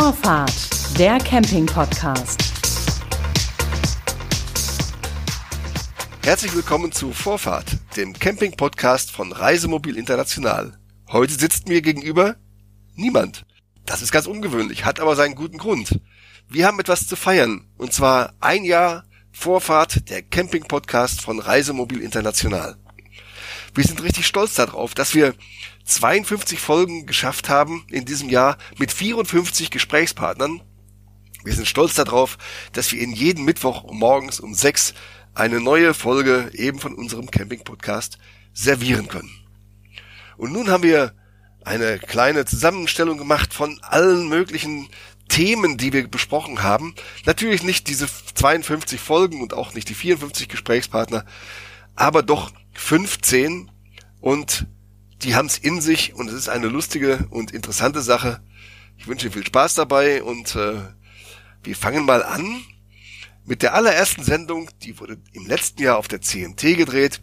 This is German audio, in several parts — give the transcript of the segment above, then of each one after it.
Vorfahrt, der Camping-Podcast. Herzlich willkommen zu Vorfahrt, dem Camping-Podcast von Reisemobil International. Heute sitzt mir gegenüber niemand. Das ist ganz ungewöhnlich, hat aber seinen guten Grund. Wir haben etwas zu feiern, und zwar ein Jahr Vorfahrt, der Camping-Podcast von Reisemobil International. Wir sind richtig stolz darauf, dass wir 52 Folgen geschafft haben in diesem Jahr mit 54 Gesprächspartnern. Wir sind stolz darauf, dass wir in jeden Mittwoch morgens um sechs eine neue Folge eben von unserem Camping-Podcast servieren können. Und nun haben wir eine kleine Zusammenstellung gemacht von allen möglichen Themen, die wir besprochen haben. Natürlich nicht diese 52 Folgen und auch nicht die 54 Gesprächspartner, aber doch 15 und die haben es in sich und es ist eine lustige und interessante Sache. Ich wünsche Ihnen viel Spaß dabei und äh, wir fangen mal an mit der allerersten Sendung, die wurde im letzten Jahr auf der CMT gedreht.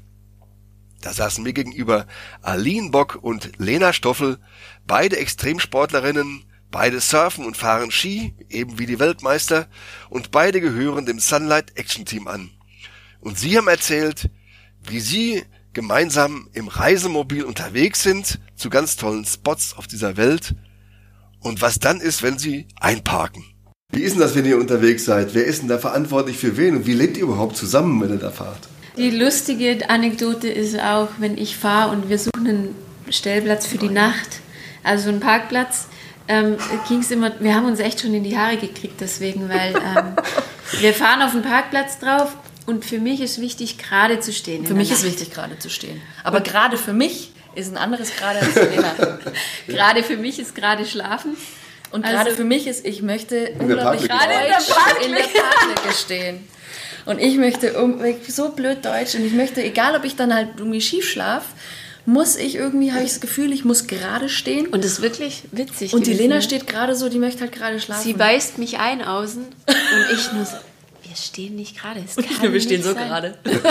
Da saßen mir gegenüber Aline Bock und Lena Stoffel, beide Extremsportlerinnen, beide surfen und fahren Ski, eben wie die Weltmeister, und beide gehören dem Sunlight Action Team an. Und sie haben erzählt, wie sie gemeinsam im Reisemobil unterwegs sind zu ganz tollen Spots auf dieser Welt und was dann ist, wenn sie einparken. Wie ist denn das, wenn ihr unterwegs seid? Wer ist denn da verantwortlich für wen und wie lebt ihr überhaupt zusammen, wenn ihr da fahrt? Die lustige Anekdote ist auch, wenn ich fahre und wir suchen einen Stellplatz für die Nacht, also einen Parkplatz, ähm, ging's immer, wir haben uns echt schon in die Haare gekriegt deswegen, weil ähm, wir fahren auf den Parkplatz drauf und für mich ist wichtig, gerade zu stehen. Für mich ist wichtig, gerade zu stehen. Aber gerade für mich ist ein anderes gerade als Lena. gerade für mich ist gerade schlafen. Und also, gerade für mich ist, ich möchte unglaublich gerade in der, in der Parklücke stehen. Und ich möchte um, so blöd Deutsch und ich möchte, egal ob ich dann halt irgendwie schief schlafe, muss ich irgendwie, habe ich das Gefühl, ich muss gerade stehen. Und das ist wirklich witzig. Und gewesen, die Lena steht gerade so, die möchte halt gerade schlafen. Sie weist mich ein außen und ich nur so, wir stehen nicht gerade. Wir stehen so sein. gerade.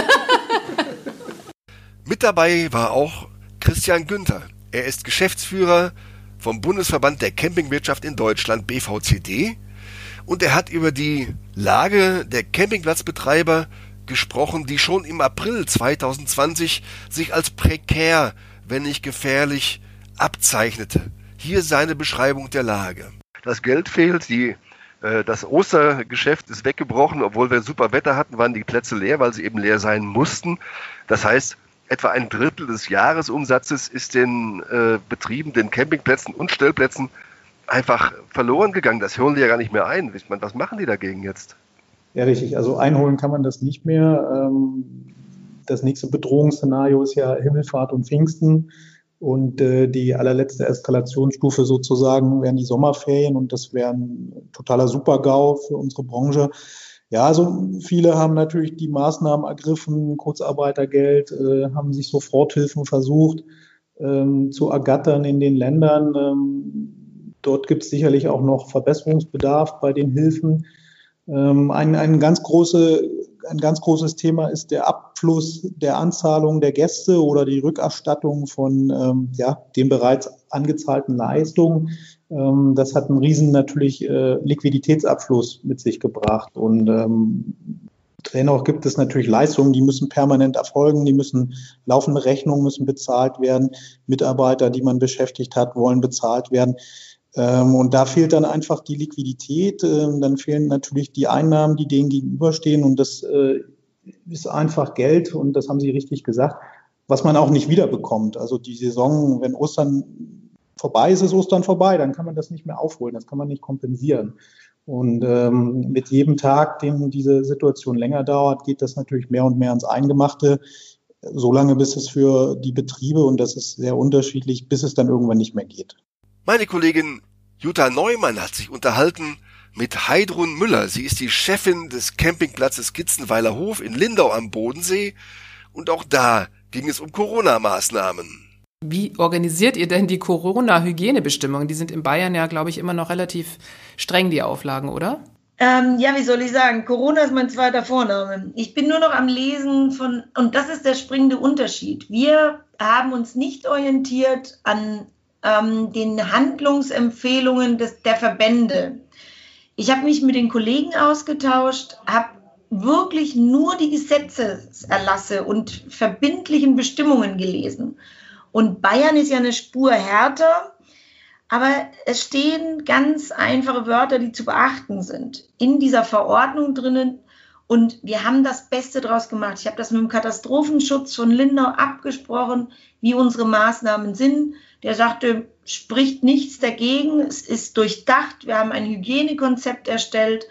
Mit dabei war auch Christian Günther. Er ist Geschäftsführer vom Bundesverband der Campingwirtschaft in Deutschland BVCD und er hat über die Lage der Campingplatzbetreiber gesprochen, die schon im April 2020 sich als prekär, wenn nicht gefährlich, abzeichnete. Hier seine Beschreibung der Lage. Das Geld fehlt, die das Ostergeschäft ist weggebrochen, obwohl wir super Wetter hatten, waren die Plätze leer, weil sie eben leer sein mussten. Das heißt, etwa ein Drittel des Jahresumsatzes ist den äh, Betrieben, den Campingplätzen und Stellplätzen einfach verloren gegangen. Das hören die ja gar nicht mehr ein. Was machen die dagegen jetzt? Ja, richtig. Also einholen kann man das nicht mehr. Ähm, das nächste Bedrohungsszenario ist ja Himmelfahrt und Pfingsten. Und äh, die allerletzte Eskalationsstufe sozusagen wären die Sommerferien und das wäre ein totaler Supergau für unsere Branche. Ja, also viele haben natürlich die Maßnahmen ergriffen, Kurzarbeitergeld, äh, haben sich Soforthilfen versucht ähm, zu ergattern in den Ländern. Ähm, dort gibt es sicherlich auch noch Verbesserungsbedarf bei den Hilfen. Ähm, ein, ein, ganz große, ein ganz großes Thema ist der Abfluss der Anzahlung der Gäste oder die Rückerstattung von ähm, ja, den bereits angezahlten Leistungen. Ähm, das hat einen riesen natürlich äh, Liquiditätsabfluss mit sich gebracht. Und ähm, dennoch gibt es natürlich Leistungen, die müssen permanent erfolgen, die müssen laufende Rechnungen müssen bezahlt werden, Mitarbeiter, die man beschäftigt hat, wollen bezahlt werden. Ähm, und da fehlt dann einfach die Liquidität, ähm, dann fehlen natürlich die Einnahmen, die denen gegenüberstehen und das äh, ist einfach Geld und das haben Sie richtig gesagt, was man auch nicht wiederbekommt. Also die Saison, wenn Ostern vorbei ist, ist Ostern vorbei, dann kann man das nicht mehr aufholen, das kann man nicht kompensieren. Und ähm, mit jedem Tag, dem diese Situation länger dauert, geht das natürlich mehr und mehr ans Eingemachte, solange bis es für die Betriebe, und das ist sehr unterschiedlich, bis es dann irgendwann nicht mehr geht. Meine Kollegin Jutta Neumann hat sich unterhalten mit Heidrun Müller. Sie ist die Chefin des Campingplatzes Gitzenweiler Hof in Lindau am Bodensee und auch da ging es um Corona-Maßnahmen. Wie organisiert ihr denn die Corona-Hygienebestimmungen? Die sind in Bayern ja, glaube ich, immer noch relativ streng, die Auflagen, oder? Ähm, ja, wie soll ich sagen? Corona ist mein zweiter Vorname. Ich bin nur noch am Lesen von, und das ist der springende Unterschied. Wir haben uns nicht orientiert an ähm, den Handlungsempfehlungen des, der Verbände. Ich habe mich mit den Kollegen ausgetauscht, habe wirklich nur die Gesetzeserlasse und verbindlichen Bestimmungen gelesen. Und Bayern ist ja eine Spur härter, aber es stehen ganz einfache Wörter, die zu beachten sind in dieser Verordnung drinnen. Und wir haben das Beste draus gemacht. Ich habe das mit dem Katastrophenschutz von Lindau abgesprochen, wie unsere Maßnahmen sind. Der sagte, spricht nichts dagegen. Es ist durchdacht. Wir haben ein Hygienekonzept erstellt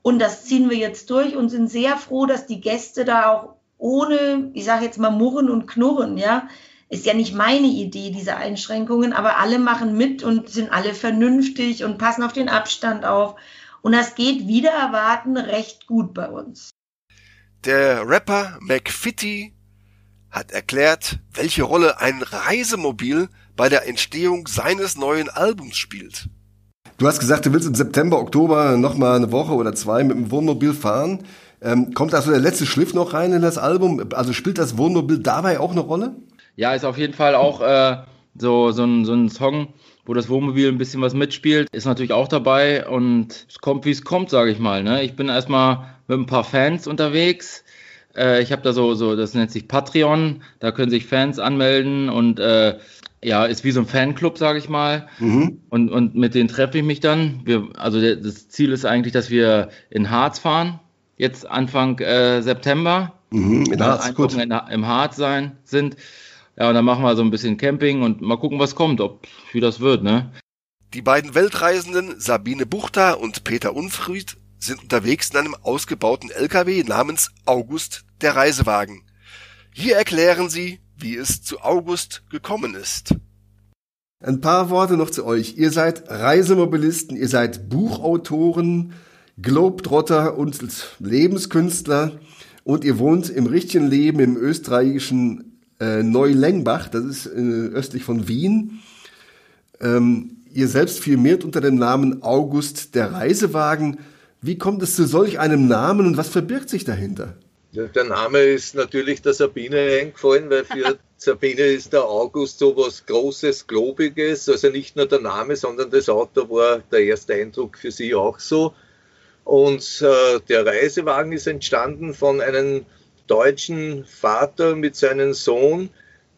und das ziehen wir jetzt durch und sind sehr froh, dass die Gäste da auch ohne, ich sage jetzt mal, murren und knurren, ja, ist ja nicht meine Idee, diese Einschränkungen, aber alle machen mit und sind alle vernünftig und passen auf den Abstand auf. Und das geht wieder erwarten recht gut bei uns. Der Rapper McFitty hat erklärt, welche Rolle ein Reisemobil bei der Entstehung seines neuen Albums spielt. Du hast gesagt, du willst im September, Oktober noch mal eine Woche oder zwei mit dem Wohnmobil fahren. Ähm, kommt also der letzte Schliff noch rein in das Album? Also spielt das Wohnmobil dabei auch eine Rolle? Ja, ist auf jeden Fall auch äh, so, so, ein, so ein Song, wo das Wohnmobil ein bisschen was mitspielt, ist natürlich auch dabei und es kommt, wie es kommt, sage ich mal. Ne? Ich bin erstmal mit ein paar Fans unterwegs. Äh, ich habe da so, so, das nennt sich Patreon, da können sich Fans anmelden und äh, ja, ist wie so ein Fanclub, sage ich mal. Mhm. Und, und mit denen treffe ich mich dann. Wir, also der, das Ziel ist eigentlich, dass wir in Harz fahren, jetzt Anfang äh, September. Mhm, in Harz, gut. In, Im Harz sein sind. Ja, und dann machen wir so ein bisschen Camping und mal gucken, was kommt, ob wie das wird, ne? Die beiden Weltreisenden Sabine Buchter und Peter Unfried sind unterwegs in einem ausgebauten LKW namens August der Reisewagen. Hier erklären sie, wie es zu August gekommen ist. Ein paar Worte noch zu euch. Ihr seid Reisemobilisten, ihr seid Buchautoren, Globetrotter und Lebenskünstler und ihr wohnt im richtigen Leben im österreichischen äh, Neulengbach, das ist äh, östlich von Wien. Ähm, ihr selbst firmiert unter dem Namen August der Reisewagen. Wie kommt es zu solch einem Namen und was verbirgt sich dahinter? Der Name ist natürlich der Sabine eingefallen, weil für Sabine ist der August so was Großes, Globiges. Also nicht nur der Name, sondern das Auto war der erste Eindruck für sie auch so. Und äh, der Reisewagen ist entstanden von einem deutschen Vater mit seinem Sohn,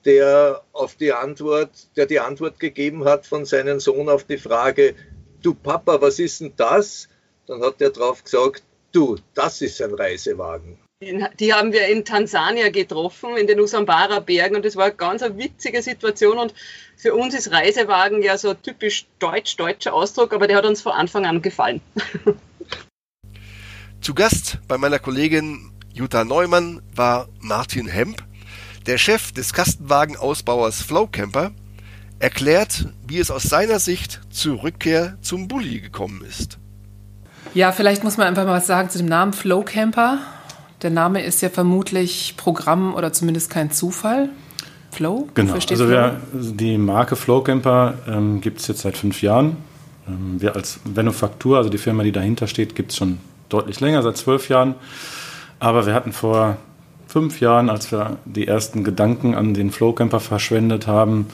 der auf die Antwort, der die Antwort gegeben hat von seinem Sohn auf die Frage, du Papa, was ist denn das? Dann hat er drauf gesagt, du, das ist ein Reisewagen. Die haben wir in Tansania getroffen, in den Usambara Bergen und das war eine ganz eine witzige Situation und für uns ist Reisewagen ja so typisch deutsch-deutscher Ausdruck, aber der hat uns von Anfang an gefallen. Zu Gast bei meiner Kollegin Jutta Neumann war Martin Hemp, der Chef des Kastenwagenausbauers Flowcamper, erklärt, wie es aus seiner Sicht zur Rückkehr zum Bulli gekommen ist. Ja, vielleicht muss man einfach mal was sagen zu dem Namen Flowcamper. Der Name ist ja vermutlich Programm oder zumindest kein Zufall. Flow? Genau. Also wir, die Marke Flowcamper ähm, gibt es jetzt seit fünf Jahren. Ähm, wir als Venufaktur, also die Firma, die dahinter steht, gibt es schon deutlich länger, seit zwölf Jahren. Aber wir hatten vor fünf Jahren, als wir die ersten Gedanken an den Flowcamper verschwendet haben,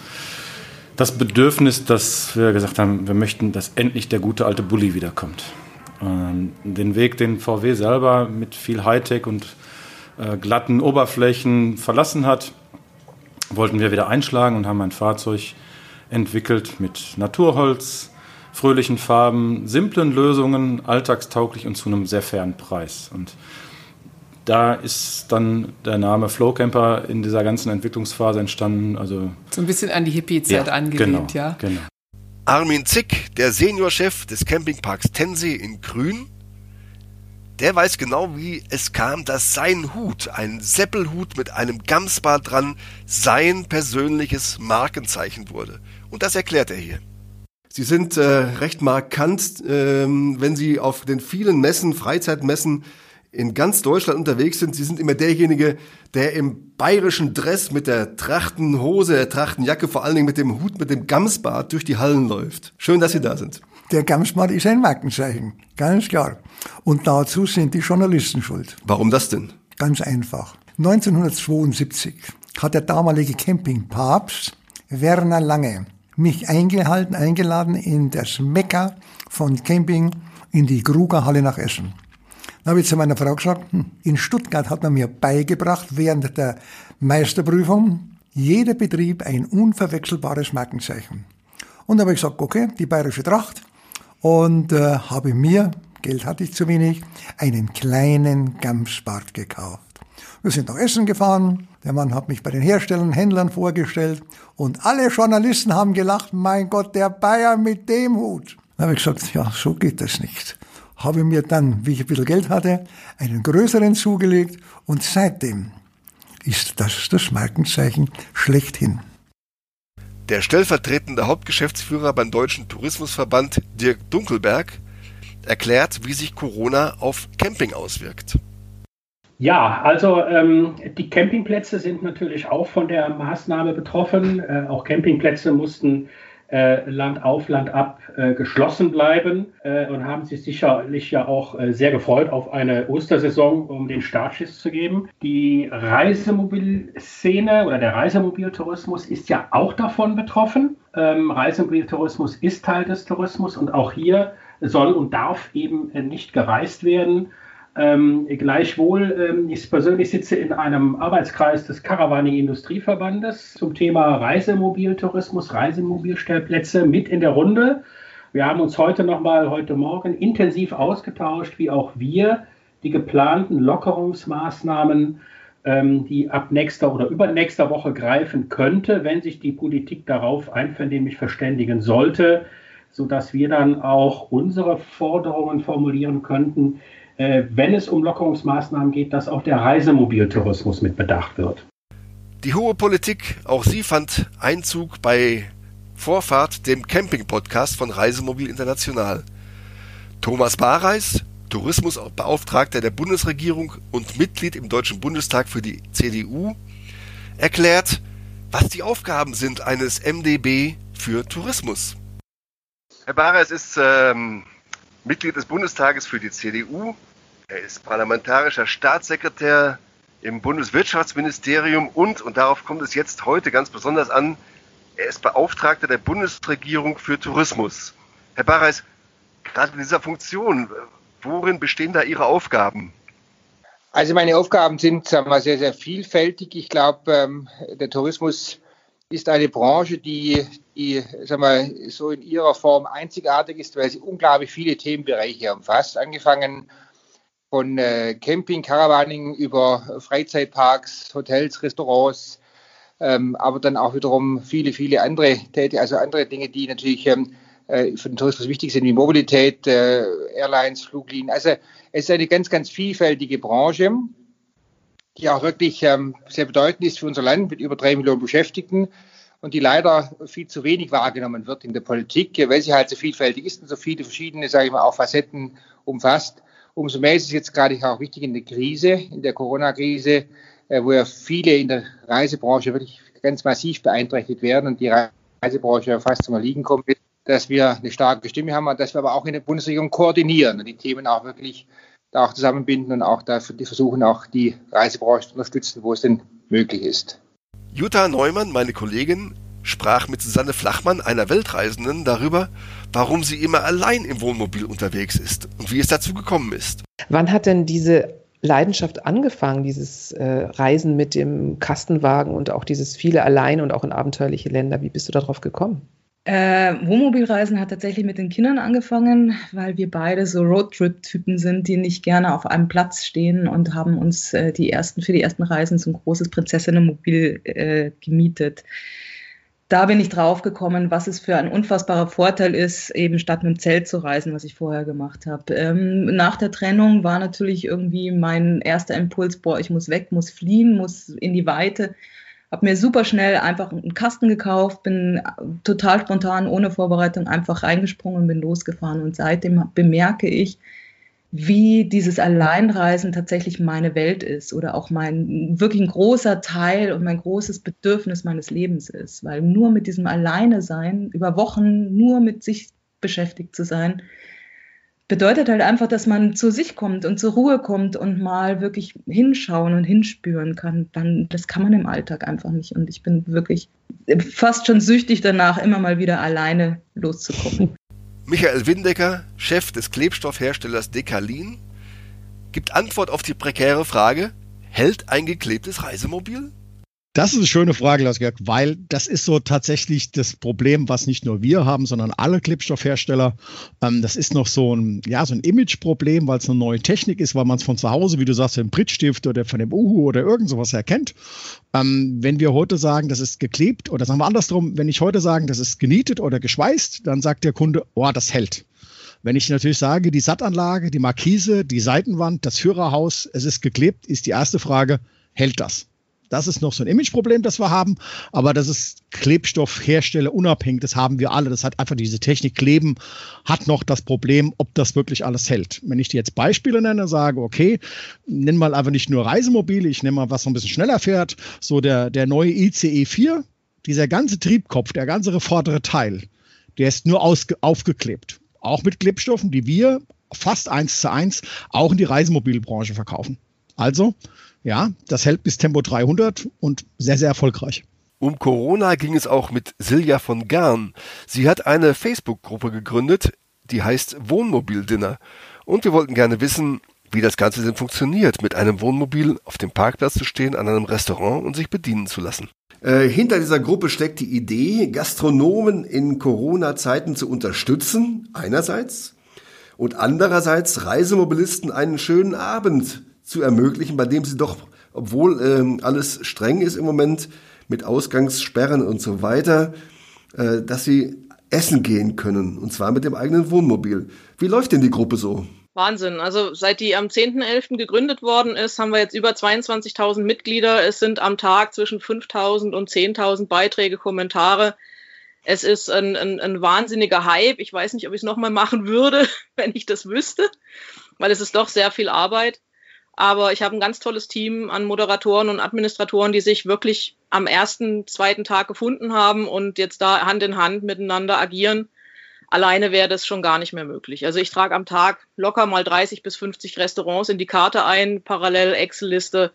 das Bedürfnis, dass wir gesagt haben, wir möchten, dass endlich der gute alte Bulli wiederkommt. Ähm, den Weg, den VW selber mit viel Hightech und äh, glatten Oberflächen verlassen hat, wollten wir wieder einschlagen und haben ein Fahrzeug entwickelt mit Naturholz, fröhlichen Farben, simplen Lösungen, alltagstauglich und zu einem sehr fairen Preis. Und da ist dann der Name Flowcamper in dieser ganzen Entwicklungsphase entstanden. Also so ein bisschen an die Hippie-Zeit ja, angelehnt, genau, ja. Genau. Armin Zick, der Seniorchef des Campingparks Tensee in Grün, der weiß genau, wie es kam, dass sein Hut, ein Seppelhut mit einem Gamsbart dran, sein persönliches Markenzeichen wurde. Und das erklärt er hier. Sie sind äh, recht markant, äh, wenn Sie auf den vielen Messen, Freizeitmessen in ganz Deutschland unterwegs sind. Sie sind immer derjenige, der im bayerischen Dress mit der Trachtenhose, der Trachtenjacke, vor allen Dingen mit dem Hut, mit dem Gamsbart durch die Hallen läuft. Schön, dass Sie da sind. Der Gamsbart ist ein Markenzeichen, ganz klar. Und dazu sind die Journalisten schuld. Warum das denn? Ganz einfach. 1972 hat der damalige Campingpapst Werner Lange mich eingehalten, eingeladen in das Mekka von Camping in die Krugerhalle nach Essen. Dann habe ich zu meiner Frau gesagt, hm, in Stuttgart hat man mir beigebracht während der Meisterprüfung, jeder Betrieb ein unverwechselbares Markenzeichen. Und da habe ich gesagt, okay, die bayerische Tracht und äh, habe mir, Geld hatte ich zu wenig, einen kleinen Gamsbart gekauft. Wir sind nach Essen gefahren, der Mann hat mich bei den Herstellern, Händlern vorgestellt und alle Journalisten haben gelacht, mein Gott, der Bayer mit dem Hut. Da habe ich gesagt, ja, so geht das nicht. Habe mir dann, wie ich ein bisschen Geld hatte, einen größeren zugelegt und seitdem ist das das Markenzeichen schlechthin. Der stellvertretende Hauptgeschäftsführer beim Deutschen Tourismusverband Dirk Dunkelberg erklärt, wie sich Corona auf Camping auswirkt. Ja, also ähm, die Campingplätze sind natürlich auch von der Maßnahme betroffen. Äh, auch Campingplätze mussten äh, Land auf, Land ab äh, geschlossen bleiben äh, und haben sich sicherlich ja auch äh, sehr gefreut auf eine Ostersaison, um den Startschiss zu geben. Die Reisemobilszene oder der Reisemobiltourismus ist ja auch davon betroffen. Ähm, Reisemobiltourismus ist Teil des Tourismus und auch hier soll und darf eben äh, nicht gereist werden. Ähm, gleichwohl, ähm, ich persönlich sitze in einem Arbeitskreis des Caravaning Industrieverbandes zum Thema Reisemobiltourismus, Reisemobilstellplätze mit in der Runde. Wir haben uns heute nochmal, heute Morgen intensiv ausgetauscht, wie auch wir die geplanten Lockerungsmaßnahmen, ähm, die ab nächster oder übernächster Woche greifen könnte, wenn sich die Politik darauf einvernehmlich verständigen sollte, sodass wir dann auch unsere Forderungen formulieren könnten, äh, wenn es um Lockerungsmaßnahmen geht, dass auch der Reisemobiltourismus mit bedacht wird. Die hohe Politik, auch sie fand Einzug bei Vorfahrt, dem Camping-Podcast von Reisemobil International. Thomas Bareis, Tourismusbeauftragter der Bundesregierung und Mitglied im Deutschen Bundestag für die CDU, erklärt, was die Aufgaben sind eines MDB für Tourismus. Herr Bareis ist ähm, Mitglied des Bundestages für die CDU. Er ist parlamentarischer Staatssekretär im Bundeswirtschaftsministerium und, und darauf kommt es jetzt heute ganz besonders an, er ist Beauftragter der Bundesregierung für Tourismus. Herr Barreis, gerade in dieser Funktion, worin bestehen da Ihre Aufgaben? Also meine Aufgaben sind sagen wir, sehr, sehr vielfältig. Ich glaube, ähm, der Tourismus ist eine Branche, die, die sagen wir, so in ihrer Form einzigartig ist, weil sie unglaublich viele Themenbereiche umfasst, angefangen von äh, Camping, Caravaning über Freizeitparks, Hotels, Restaurants, ähm, aber dann auch wiederum viele, viele andere Tätigkeiten, also andere Dinge, die natürlich ähm, äh, für den Tourismus wichtig sind, wie Mobilität, äh, Airlines, Fluglinien. Also es ist eine ganz, ganz vielfältige Branche die auch wirklich ähm, sehr bedeutend ist für unser Land mit über drei Millionen Beschäftigten und die leider viel zu wenig wahrgenommen wird in der Politik, weil sie halt so vielfältig ist und so viele verschiedene, sage ich mal, auch Facetten umfasst. Umso mehr ist es jetzt gerade auch wichtig in der Krise, in der Corona-Krise, äh, wo ja viele in der Reisebranche wirklich ganz massiv beeinträchtigt werden und die Reisebranche fast zum Erliegen kommt, dass wir eine starke Stimme haben und dass wir aber auch in der Bundesregierung koordinieren und die Themen auch wirklich da auch zusammenbinden und auch dafür die versuchen, auch die Reisebranche zu unterstützen, wo es denn möglich ist. Jutta Neumann, meine Kollegin, sprach mit Susanne Flachmann, einer Weltreisenden, darüber, warum sie immer allein im Wohnmobil unterwegs ist und wie es dazu gekommen ist. Wann hat denn diese Leidenschaft angefangen, dieses äh, Reisen mit dem Kastenwagen und auch dieses viele allein und auch in abenteuerliche Länder? Wie bist du darauf gekommen? Äh, Wohnmobilreisen hat tatsächlich mit den Kindern angefangen, weil wir beide so Roadtrip-Typen sind, die nicht gerne auf einem Platz stehen und haben uns äh, die ersten, für die ersten Reisen so ein großes Prinzessinnenmobil äh, gemietet. Da bin ich draufgekommen, was es für ein unfassbarer Vorteil ist, eben statt mit dem Zelt zu reisen, was ich vorher gemacht habe. Ähm, nach der Trennung war natürlich irgendwie mein erster Impuls, boah, ich muss weg, muss fliehen, muss in die Weite habe mir super schnell einfach einen Kasten gekauft, bin total spontan, ohne Vorbereitung einfach reingesprungen und bin losgefahren. Und seitdem bemerke ich, wie dieses Alleinreisen tatsächlich meine Welt ist oder auch mein wirklich ein großer Teil und mein großes Bedürfnis meines Lebens ist. Weil nur mit diesem Alleine sein, über Wochen nur mit sich beschäftigt zu sein, bedeutet halt einfach, dass man zu sich kommt und zur Ruhe kommt und mal wirklich hinschauen und hinspüren kann. Dann, das kann man im Alltag einfach nicht. Und ich bin wirklich fast schon süchtig danach, immer mal wieder alleine loszukommen. Michael Windecker, Chef des Klebstoffherstellers Decalin, gibt Antwort auf die prekäre Frage, hält ein geklebtes Reisemobil? Das ist eine schöne Frage, Lars-Georg, weil das ist so tatsächlich das Problem, was nicht nur wir haben, sondern alle Klebstoffhersteller. Ähm, das ist noch so ein, ja, so ein Image-Problem, weil es eine neue Technik ist, weil man es von zu Hause, wie du sagst, im Prittstift oder von dem Uhu oder irgend sowas erkennt. Ähm, wenn wir heute sagen, das ist geklebt, oder sagen wir andersrum, wenn ich heute sagen, das ist genietet oder geschweißt, dann sagt der Kunde, oh, das hält. Wenn ich natürlich sage, die Sattanlage, die Markise, die Seitenwand, das Führerhaus, es ist geklebt, ist die erste Frage, hält das? Das ist noch so ein Imageproblem, das wir haben. Aber das ist Klebstoffhersteller unabhängig. Das haben wir alle. Das hat einfach diese Technik Kleben hat noch das Problem, ob das wirklich alles hält. Wenn ich dir jetzt Beispiele nenne, sage, okay, nimm mal einfach nicht nur Reisemobile, ich nehme mal was so ein bisschen schneller fährt. So der, der neue ICE 4, dieser ganze Triebkopf, der ganze vordere Teil, der ist nur aufgeklebt. Auch mit Klebstoffen, die wir fast eins zu eins auch in die Reisemobilbranche verkaufen. Also, ja, das hält bis Tempo 300 und sehr, sehr erfolgreich. Um Corona ging es auch mit Silja von Garn. Sie hat eine Facebook-Gruppe gegründet, die heißt Wohnmobil-Dinner. Und wir wollten gerne wissen, wie das Ganze denn funktioniert, mit einem Wohnmobil auf dem Parkplatz zu stehen, an einem Restaurant und sich bedienen zu lassen. Äh, hinter dieser Gruppe steckt die Idee, Gastronomen in Corona-Zeiten zu unterstützen, einerseits, und andererseits Reisemobilisten einen schönen Abend zu ermöglichen, bei dem sie doch, obwohl ähm, alles streng ist im Moment, mit Ausgangssperren und so weiter, äh, dass sie essen gehen können, und zwar mit dem eigenen Wohnmobil. Wie läuft denn die Gruppe so? Wahnsinn. Also seit die am 10.11. gegründet worden ist, haben wir jetzt über 22.000 Mitglieder. Es sind am Tag zwischen 5.000 und 10.000 Beiträge, Kommentare. Es ist ein, ein, ein wahnsinniger Hype. Ich weiß nicht, ob ich es nochmal machen würde, wenn ich das wüsste, weil es ist doch sehr viel Arbeit. Aber ich habe ein ganz tolles Team an Moderatoren und Administratoren, die sich wirklich am ersten, zweiten Tag gefunden haben und jetzt da Hand in Hand miteinander agieren. Alleine wäre das schon gar nicht mehr möglich. Also ich trage am Tag locker mal 30 bis 50 Restaurants in die Karte ein, parallel Excel-Liste.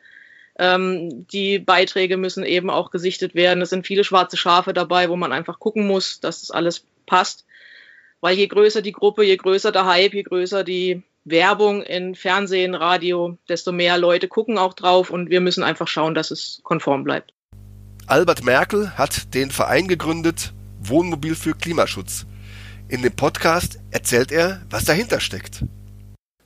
Ähm, die Beiträge müssen eben auch gesichtet werden. Es sind viele schwarze Schafe dabei, wo man einfach gucken muss, dass das alles passt. Weil je größer die Gruppe, je größer der Hype, je größer die Werbung in Fernsehen, Radio, desto mehr Leute gucken auch drauf und wir müssen einfach schauen, dass es konform bleibt. Albert Merkel hat den Verein gegründet, Wohnmobil für Klimaschutz. In dem Podcast erzählt er, was dahinter steckt.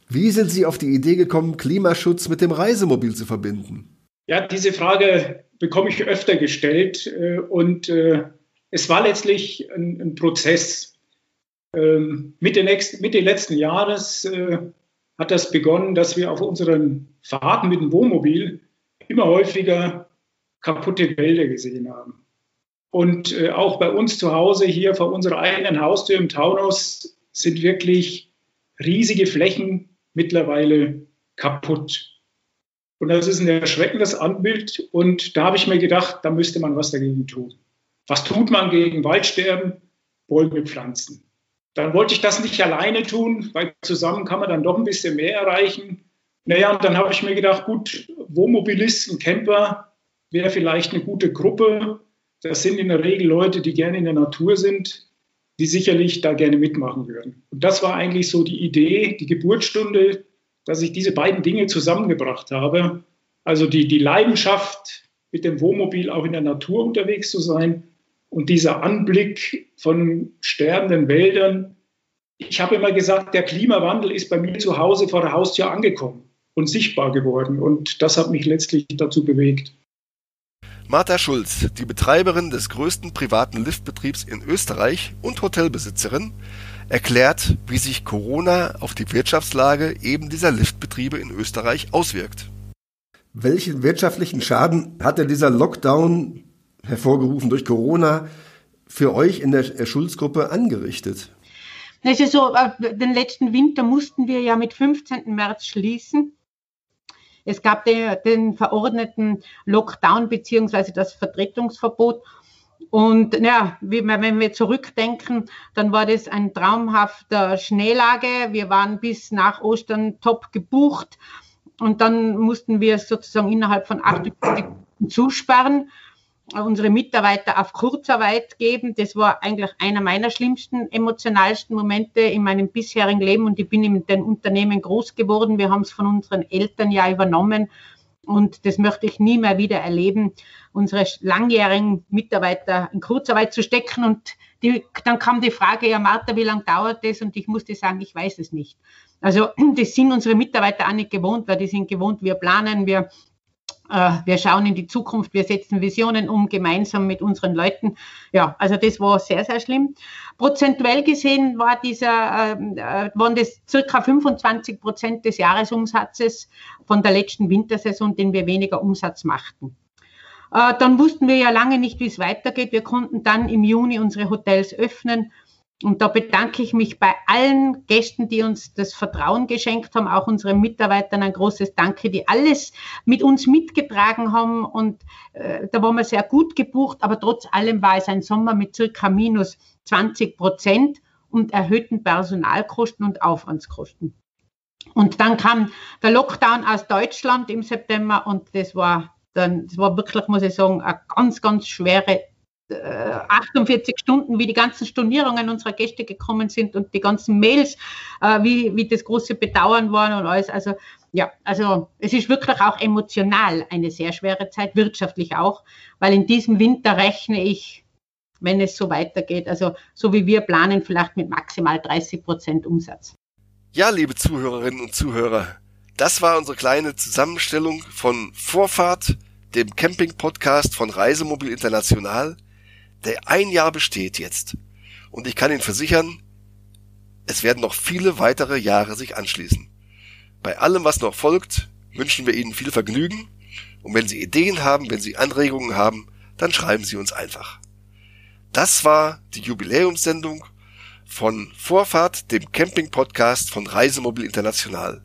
Wie sind Sie auf die Idee gekommen, Klimaschutz mit dem Reisemobil zu verbinden? Ja, diese Frage bekomme ich öfter gestellt äh, und äh, es war letztlich ein, ein Prozess. Ähm, Mitte, nächsten, Mitte letzten Jahres äh, hat das begonnen, dass wir auf unseren Fahrten mit dem Wohnmobil immer häufiger kaputte Wälder gesehen haben. Und äh, auch bei uns zu Hause hier vor unserer eigenen Haustür im Taunus sind wirklich riesige Flächen mittlerweile kaputt. Und das ist ein erschreckendes Anbild. Und da habe ich mir gedacht, da müsste man was dagegen tun. Was tut man gegen Waldsterben? Bäume pflanzen. Dann wollte ich das nicht alleine tun, weil zusammen kann man dann doch ein bisschen mehr erreichen. Naja, und dann habe ich mir gedacht, gut, Wohnmobilisten, Camper wäre vielleicht eine gute Gruppe. Das sind in der Regel Leute, die gerne in der Natur sind, die sicherlich da gerne mitmachen würden. Und das war eigentlich so die Idee, die Geburtsstunde, dass ich diese beiden Dinge zusammengebracht habe. Also die, die Leidenschaft, mit dem Wohnmobil auch in der Natur unterwegs zu sein und dieser Anblick von sterbenden Wäldern, ich habe immer gesagt, der Klimawandel ist bei mir zu Hause vor der Haustür angekommen und sichtbar geworden. Und das hat mich letztlich dazu bewegt. Martha Schulz, die Betreiberin des größten privaten Liftbetriebs in Österreich und Hotelbesitzerin, erklärt, wie sich Corona auf die Wirtschaftslage eben dieser Liftbetriebe in Österreich auswirkt. Welchen wirtschaftlichen Schaden hat denn dieser Lockdown hervorgerufen durch Corona, für euch in der Schulzgruppe angerichtet? Es ist so, äh, den letzten Winter mussten wir ja mit 15. März schließen. Es gab den, den verordneten Lockdown beziehungsweise das Vertretungsverbot. Und ja, wenn wir zurückdenken, dann war das ein traumhafter Schneelage. Wir waren bis nach Ostern top gebucht und dann mussten wir sozusagen innerhalb von acht Stunden zusperren, unsere Mitarbeiter auf Kurzarbeit geben. Das war eigentlich einer meiner schlimmsten, emotionalsten Momente in meinem bisherigen Leben und ich bin in den Unternehmen groß geworden. Wir haben es von unseren Eltern ja übernommen und das möchte ich nie mehr wieder erleben, unsere langjährigen Mitarbeiter in Kurzarbeit zu stecken. Und die, dann kam die Frage, ja Martha, wie lange dauert das? Und ich musste sagen, ich weiß es nicht. Also das sind unsere Mitarbeiter auch nicht gewohnt, weil die sind gewohnt, wir planen, wir wir schauen in die Zukunft, wir setzen Visionen um, gemeinsam mit unseren Leuten. Ja, also das war sehr, sehr schlimm. Prozentuell gesehen war dieser, äh, waren das circa 25 Prozent des Jahresumsatzes von der letzten Wintersaison, den wir weniger Umsatz machten. Äh, dann wussten wir ja lange nicht, wie es weitergeht. Wir konnten dann im Juni unsere Hotels öffnen und da bedanke ich mich bei allen Gästen, die uns das Vertrauen geschenkt haben, auch unseren Mitarbeitern ein großes Danke, die alles mit uns mitgetragen haben. Und äh, da waren wir sehr gut gebucht, aber trotz allem war es ein Sommer mit circa minus 20 Prozent und erhöhten Personalkosten und Aufwandskosten. Und dann kam der Lockdown aus Deutschland im September und das war dann, das war wirklich, muss ich sagen, eine ganz, ganz schwere 48 äh, Stunden, wie die ganzen Stornierungen unserer Gäste gekommen sind und die ganzen Mails, äh, wie, wie das große Bedauern war und alles. Also ja, also es ist wirklich auch emotional eine sehr schwere Zeit, wirtschaftlich auch, weil in diesem Winter rechne ich, wenn es so weitergeht, also so wie wir planen, vielleicht mit maximal 30 Prozent Umsatz. Ja, liebe Zuhörerinnen und Zuhörer, das war unsere kleine Zusammenstellung von Vorfahrt, dem Camping-Podcast von Reisemobil International der ein Jahr besteht jetzt. Und ich kann Ihnen versichern, es werden noch viele weitere Jahre sich anschließen. Bei allem, was noch folgt, wünschen wir Ihnen viel Vergnügen. Und wenn Sie Ideen haben, wenn Sie Anregungen haben, dann schreiben Sie uns einfach. Das war die Jubiläumssendung von Vorfahrt, dem Camping-Podcast von Reisemobil International.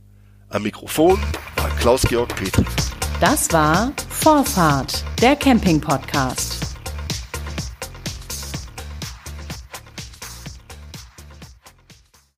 Am Mikrofon war Klaus-Georg Petri. Das war Vorfahrt, der Camping-Podcast.